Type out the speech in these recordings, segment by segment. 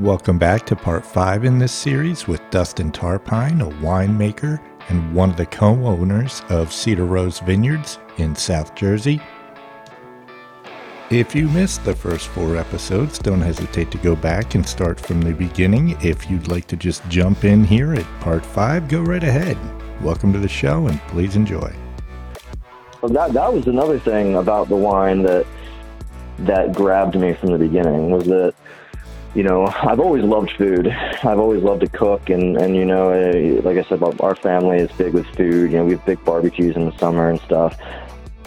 Welcome back to part five in this series with Dustin Tarpine, a winemaker and one of the co owners of Cedar Rose Vineyards in South Jersey. If you missed the first four episodes, don't hesitate to go back and start from the beginning. If you'd like to just jump in here at part five, go right ahead. Welcome to the show and please enjoy. Well, that, that was another thing about the wine that that grabbed me from the beginning was that you know, I've always loved food. I've always loved to cook, and and you know, uh, like I said, our family is big with food. You know, we have big barbecues in the summer and stuff.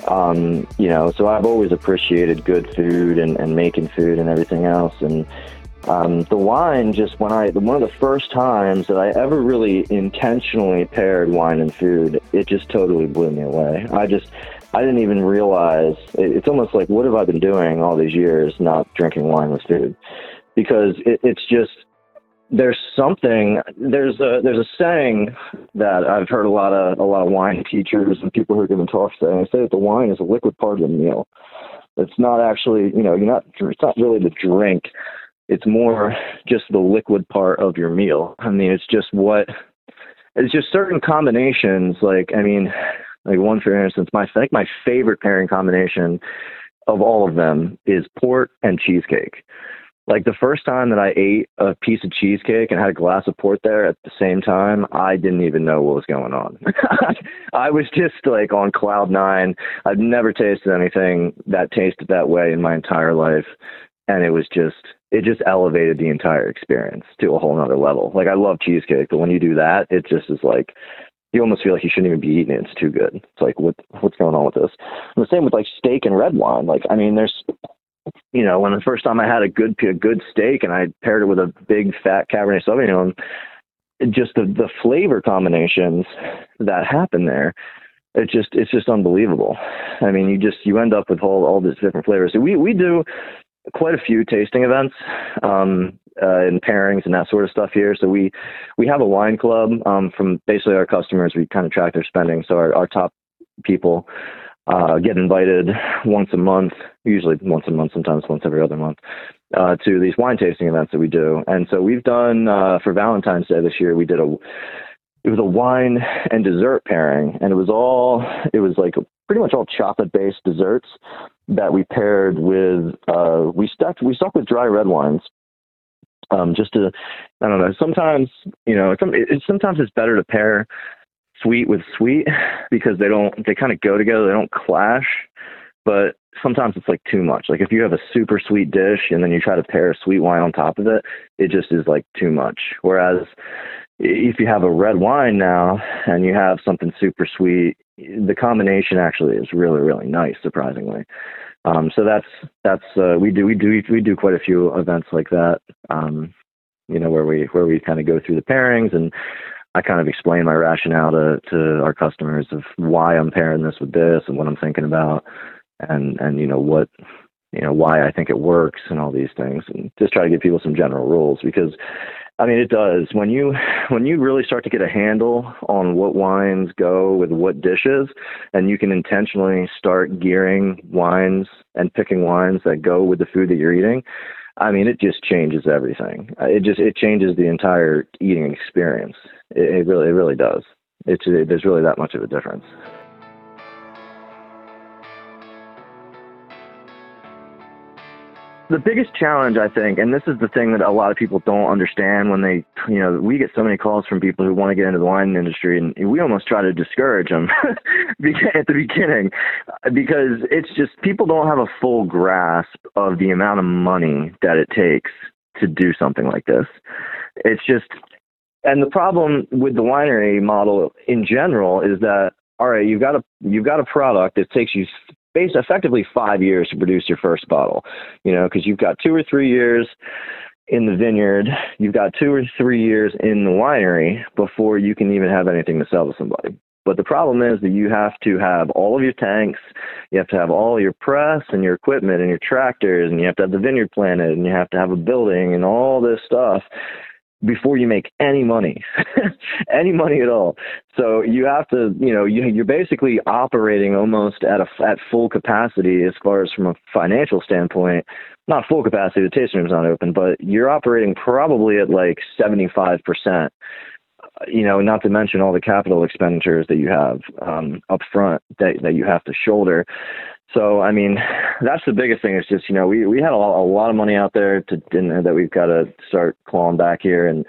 Um, you know, so I've always appreciated good food and, and making food and everything else. And um, the wine, just when I, one of the first times that I ever really intentionally paired wine and food, it just totally blew me away. I just, I didn't even realize. It's almost like, what have I been doing all these years, not drinking wine with food? Because it, it's just there's something there's a there's a saying that I've heard a lot of a lot of wine teachers and people who are giving talks say. And they say that the wine is a liquid part of the meal. It's not actually you know you're not it's not really the drink. It's more just the liquid part of your meal. I mean, it's just what it's just certain combinations. Like I mean, like one for instance, my I think my favorite pairing combination of all of them is port and cheesecake. Like the first time that I ate a piece of cheesecake and had a glass of port there at the same time, I didn't even know what was going on. I was just like on cloud nine. I've never tasted anything that tasted that way in my entire life. And it was just, it just elevated the entire experience to a whole nother level. Like I love cheesecake, but when you do that, it just is like, you almost feel like you shouldn't even be eating it. It's too good. It's like, what, what's going on with this? And the same with like steak and red wine. Like, I mean, there's you know, when the first time I had a good a good steak and I paired it with a big fat Cabernet Sauvignon, just the the flavor combinations that happen there, it just it's just unbelievable. I mean, you just you end up with all all these different flavors. So we we do quite a few tasting events um, uh, and pairings and that sort of stuff here. So we we have a wine club um, from basically our customers. We kind of track their spending. So our, our top people uh, get invited once a month, usually once a month, sometimes once every other month, uh, to these wine tasting events that we do. And so we've done uh, for Valentine's Day this year. We did a it was a wine and dessert pairing, and it was all it was like pretty much all chocolate based desserts that we paired with. Uh, we stuck we stuck with dry red wines. Um, just to, I don't know. Sometimes, you know, it's, it's sometimes it's better to pair sweet with sweet because they don't they kind of go together they don't clash but sometimes it's like too much. Like if you have a super sweet dish and then you try to pair a sweet wine on top of it it just is like too much. Whereas if you have a red wine now and you have something super sweet the combination actually is really really nice surprisingly. Um, so that's that's uh, we do we do we do quite a few events like that um, you know where we where we kind of go through the pairings and I kind of explain my rationale to, to our customers of why I'm pairing this with this and what I'm thinking about and, and, you know, what, you know, why I think it works and all these things and just try to give people some general rules because I mean, it does. When you when you really start to get a handle on what wines go with what dishes, and you can intentionally start gearing wines and picking wines that go with the food that you're eating, I mean, it just changes everything. Uh, it just it changes the entire eating experience. It, it really, it really does. It's it, there's really that much of a difference. The biggest challenge I think, and this is the thing that a lot of people don't understand when they, you know, we get so many calls from people who want to get into the wine industry, and we almost try to discourage them at the beginning because it's just people don't have a full grasp of the amount of money that it takes to do something like this. It's just and the problem with the winery model in general is that all right, you've got a you've got a product that takes you base effectively five years to produce your first bottle. You know, because you've got two or three years in the vineyard, you've got two or three years in the winery before you can even have anything to sell to somebody. But the problem is that you have to have all of your tanks, you have to have all your press and your equipment and your tractors, and you have to have the vineyard planted, and you have to have a building and all this stuff before you make any money, any money at all. So you have to, you know, you, you're basically operating almost at a at full capacity as far as from a financial standpoint. Not full capacity, the tasting room's not open, but you're operating probably at like 75 percent. You know, not to mention all the capital expenditures that you have um, up front that that you have to shoulder. So I mean, that's the biggest thing. It's just you know we we had a, lot, a lot of money out there to that we've got to start clawing back here, and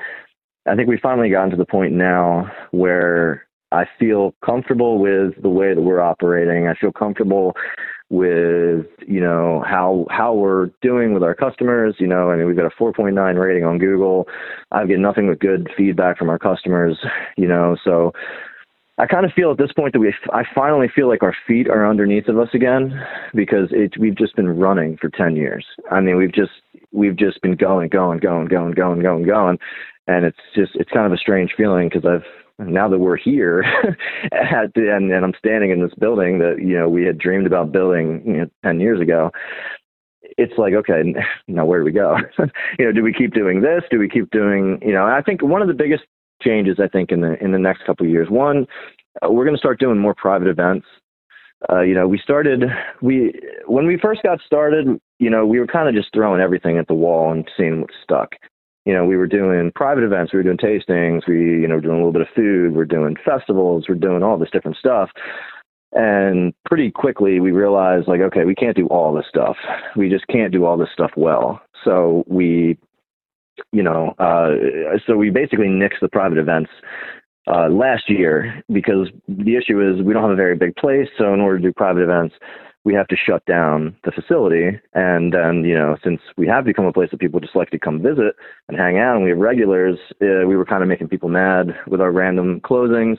I think we've finally gotten to the point now where I feel comfortable with the way that we're operating. I feel comfortable with you know how how we're doing with our customers. You know, I mean we've got a 4.9 rating on Google. I've get nothing but good feedback from our customers. You know, so I kind of feel at this point that we, I finally feel like our feet are underneath of us again because it, we've just been running for 10 years. I mean, we've just, we've just been going, going, going, going, going, going, going. And it's just, it's kind of a strange feeling because I've, now that we're here at the, and, and I'm standing in this building that, you know, we had dreamed about building, you know, 10 years ago, it's like, okay, now where do we go? you know, do we keep doing this? Do we keep doing, you know, I think one of the biggest changes I think in the in the next couple of years. One, uh, we're going to start doing more private events. Uh, you know, we started we when we first got started. You know, we were kind of just throwing everything at the wall and seeing what stuck. You know, we were doing private events, we were doing tastings, we you know doing a little bit of food, we're doing festivals, we're doing all this different stuff. And pretty quickly we realized like, okay, we can't do all this stuff. We just can't do all this stuff well. So we you know, uh, so we basically nixed the private events uh, last year because the issue is we don't have a very big place. So in order to do private events, we have to shut down the facility. And then, you know, since we have become a place that people just like to come visit and hang out, and we have regulars, uh, we were kind of making people mad with our random closings.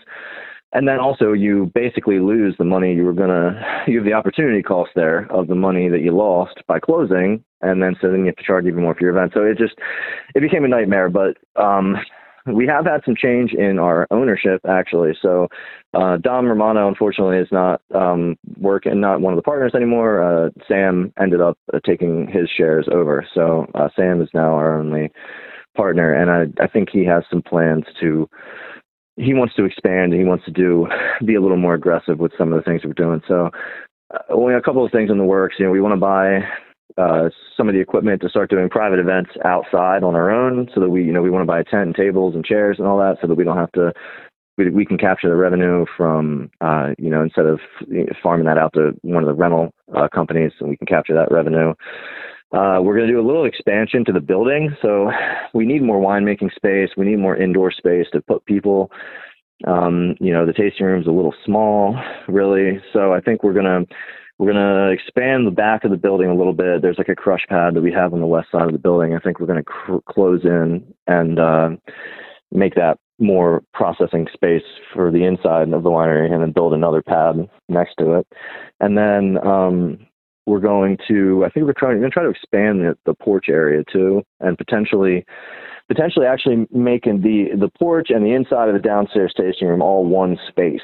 And then also, you basically lose the money you were gonna. You have the opportunity cost there of the money that you lost by closing, and then so then you have to charge even more for your event. So it just it became a nightmare. But um, we have had some change in our ownership actually. So uh, Dom Romano unfortunately is not um, working, not one of the partners anymore. Uh, Sam ended up uh, taking his shares over. So uh, Sam is now our only partner, and I I think he has some plans to. He wants to expand. And he wants to do be a little more aggressive with some of the things we're doing. So, uh, only a couple of things in the works. You know, we want to buy uh, some of the equipment to start doing private events outside on our own so that we, you know, we want to buy a tent and tables and chairs and all that so that we don't have to, we, we can capture the revenue from, uh, you know, instead of farming that out to one of the rental uh, companies and we can capture that revenue. Uh, we're going to do a little expansion to the building. So we need more winemaking space. We need more indoor space to put people. Um, you know, the tasting room's a little small, really. So I think we're going to we're going to expand the back of the building a little bit. There's like a crush pad that we have on the west side of the building. I think we're going to cr- close in and uh, make that more processing space for the inside of the winery and then build another pad next to it. And then um, we're going to, I think we're trying, to try to expand the, the porch area too and potentially potentially actually making the the porch and the inside of the downstairs tasting room all one space.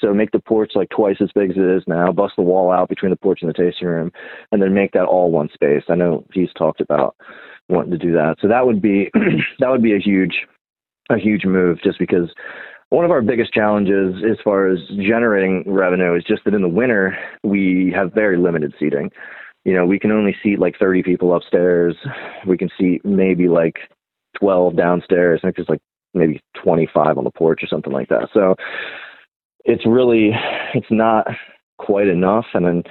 So make the porch like twice as big as it is now, bust the wall out between the porch and the tasting room, and then make that all one space. I know he's talked about wanting to do that. So that would be that would be a huge a huge move just because one of our biggest challenges as far as generating revenue is just that in the winter we have very limited seating. You know, we can only seat like 30 people upstairs. We can seat maybe like 12 downstairs. I think there's like maybe 25 on the porch or something like that. So it's really, it's not quite enough. And then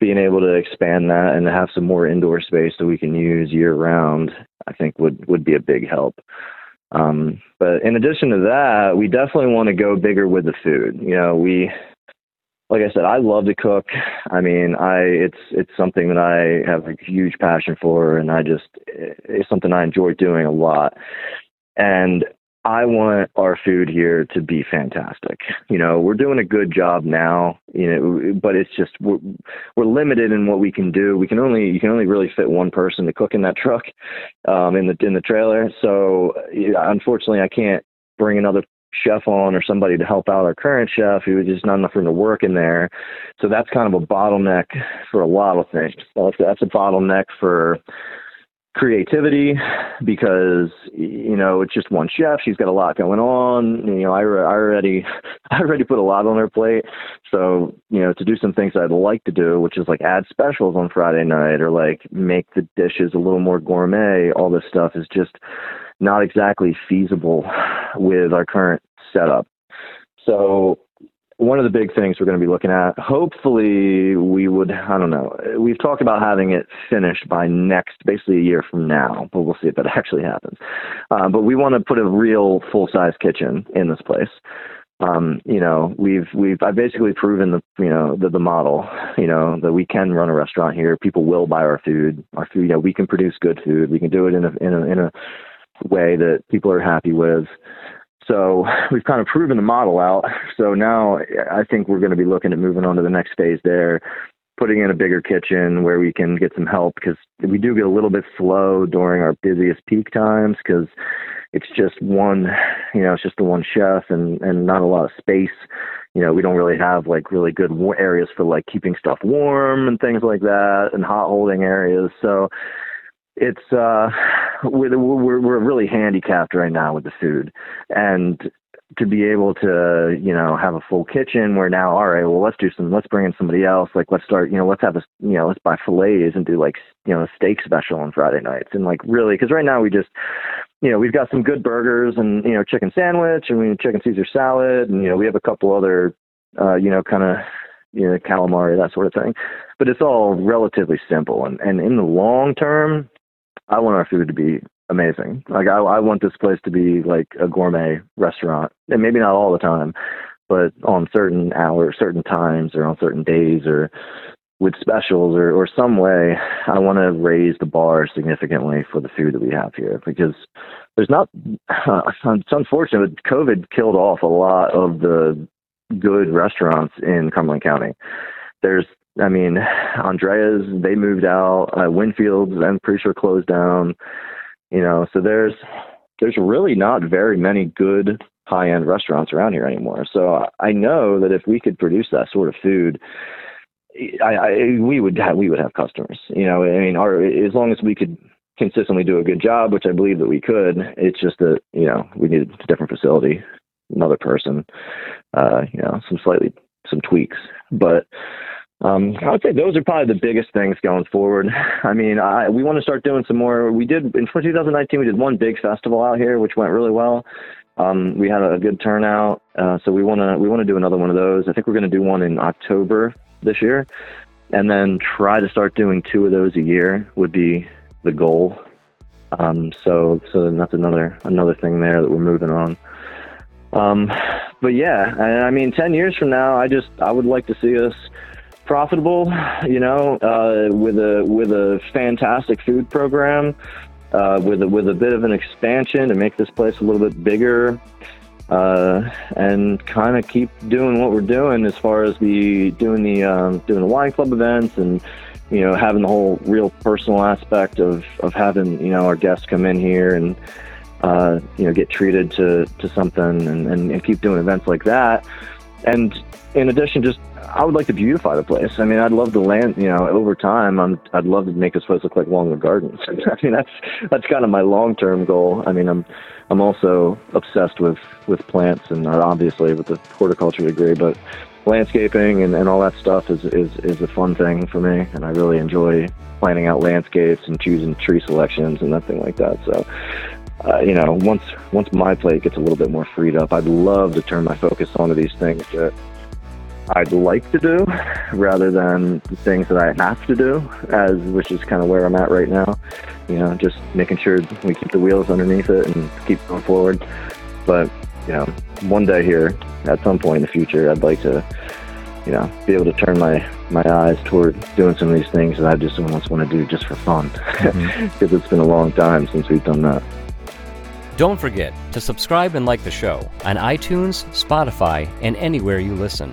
being able to expand that and have some more indoor space that we can use year round, I think would, would be a big help. Um, but in addition to that, we definitely want to go bigger with the food. You know, we, like I said, I love to cook. I mean, I it's it's something that I have a huge passion for, and I just it's something I enjoy doing a lot. And I want our food here to be fantastic. You know, we're doing a good job now, you know, but it's just we're, we're limited in what we can do. We can only you can only really fit one person to cook in that truck, um, in the in the trailer. So unfortunately, I can't bring another chef on or somebody to help out our current chef who just not enough room to work in there. So that's kind of a bottleneck for a lot of things. That's, that's a bottleneck for creativity because you know it's just one chef. She's got a lot going on. You know I, I already i already put a lot on her plate. So you know to do some things i'd like to do which is like add specials on friday night or like make the dishes a little more gourmet all this stuff is just not exactly feasible with our current setup. So one of the big things we're going to be looking at. Hopefully, we would, I don't know, we've talked about having it finished by next, basically a year from now, but we'll see if that actually happens. Uh, but we want to put a real full size kitchen in this place. Um, you know, we've we've I've basically proven the you know the the model, you know, that we can run a restaurant here. People will buy our food. Our food, you know, we can produce good food. We can do it in a in a in a way that people are happy with. So we've kind of proven the model out. So now I think we're going to be looking at moving on to the next phase there, putting in a bigger kitchen where we can get some help because we do get a little bit slow during our busiest peak times because it's just one, you know, it's just the one chef and and not a lot of space. You know, we don't really have like really good areas for like keeping stuff warm and things like that and hot holding areas. So it's uh we're, we're we're really handicapped right now with the food. And to be able to you know have a full kitchen where now all right well let's do some let's bring in somebody else. Like let's start you know let's have a you know let's buy fillets and do like you know a steak special on friday nights. And like really because right now we just you know we've got some good burgers and you know chicken sandwich and we chicken caesar salad and you know we have a couple other uh you know kind of you know calamari that sort of thing. But it's all relatively simple. And and in the long term I want our food to be amazing. Like I, I want this place to be like a gourmet restaurant, and maybe not all the time, but on certain hours, certain times, or on certain days, or with specials, or or some way, I want to raise the bar significantly for the food that we have here because there's not. Uh, it's unfortunate, but COVID killed off a lot of the good restaurants in Cumberland County. There's I mean, Andrea's they moved out. Uh, Winfield's I'm pretty sure closed down. You know, so there's there's really not very many good high end restaurants around here anymore. So I know that if we could produce that sort of food, I, I we would have we would have customers. You know, I mean, our as long as we could consistently do a good job, which I believe that we could. It's just that you know we need a different facility, another person, uh, you know, some slightly some tweaks, but um, I would say those are probably the biggest things going forward. I mean, I, we want to start doing some more. We did in 2019. We did one big festival out here, which went really well. Um, we had a, good turnout, uh, so we want to we want to do another one of those. I think we're going to do one in October this year, and then try to start doing two of those a year would be the goal. Um, so so that's another another thing there that we're moving on. Um, but yeah, I, I mean, ten years from now, I just I would like to see us profitable, you know, uh, with a with a fantastic food program, uh, with a, with a bit of an expansion to make this place a little bit bigger, uh, and kind of keep doing what we're doing as far as the doing the um, doing the wine club events and you know having the whole real personal aspect of of having you know our guests come in here and. Uh, you know, get treated to, to something and, and, and keep doing events like that. And in addition, just I would like to beautify the place. I mean, I'd love to land, you know, over time, I'm, I'd love to make this place look like Longwood Gardens. I mean, that's, that's kind of my long-term goal. I mean, I'm, I'm also obsessed with, with plants and obviously with the horticulture degree, but landscaping and, and all that stuff is, is, is a fun thing for me. And I really enjoy planning out landscapes and choosing tree selections and nothing like that. So, uh, you know, once, once my plate gets a little bit more freed up, I'd love to turn my focus onto these things that, I'd like to do rather than the things that I have to do, as which is kind of where I'm at right now. You know, just making sure we keep the wheels underneath it and keep going forward. But you know, one day here, at some point in the future, I'd like to, you know, be able to turn my my eyes toward doing some of these things that I just almost want to do just for fun, because mm-hmm. it's been a long time since we've done that. Don't forget to subscribe and like the show on iTunes, Spotify, and anywhere you listen.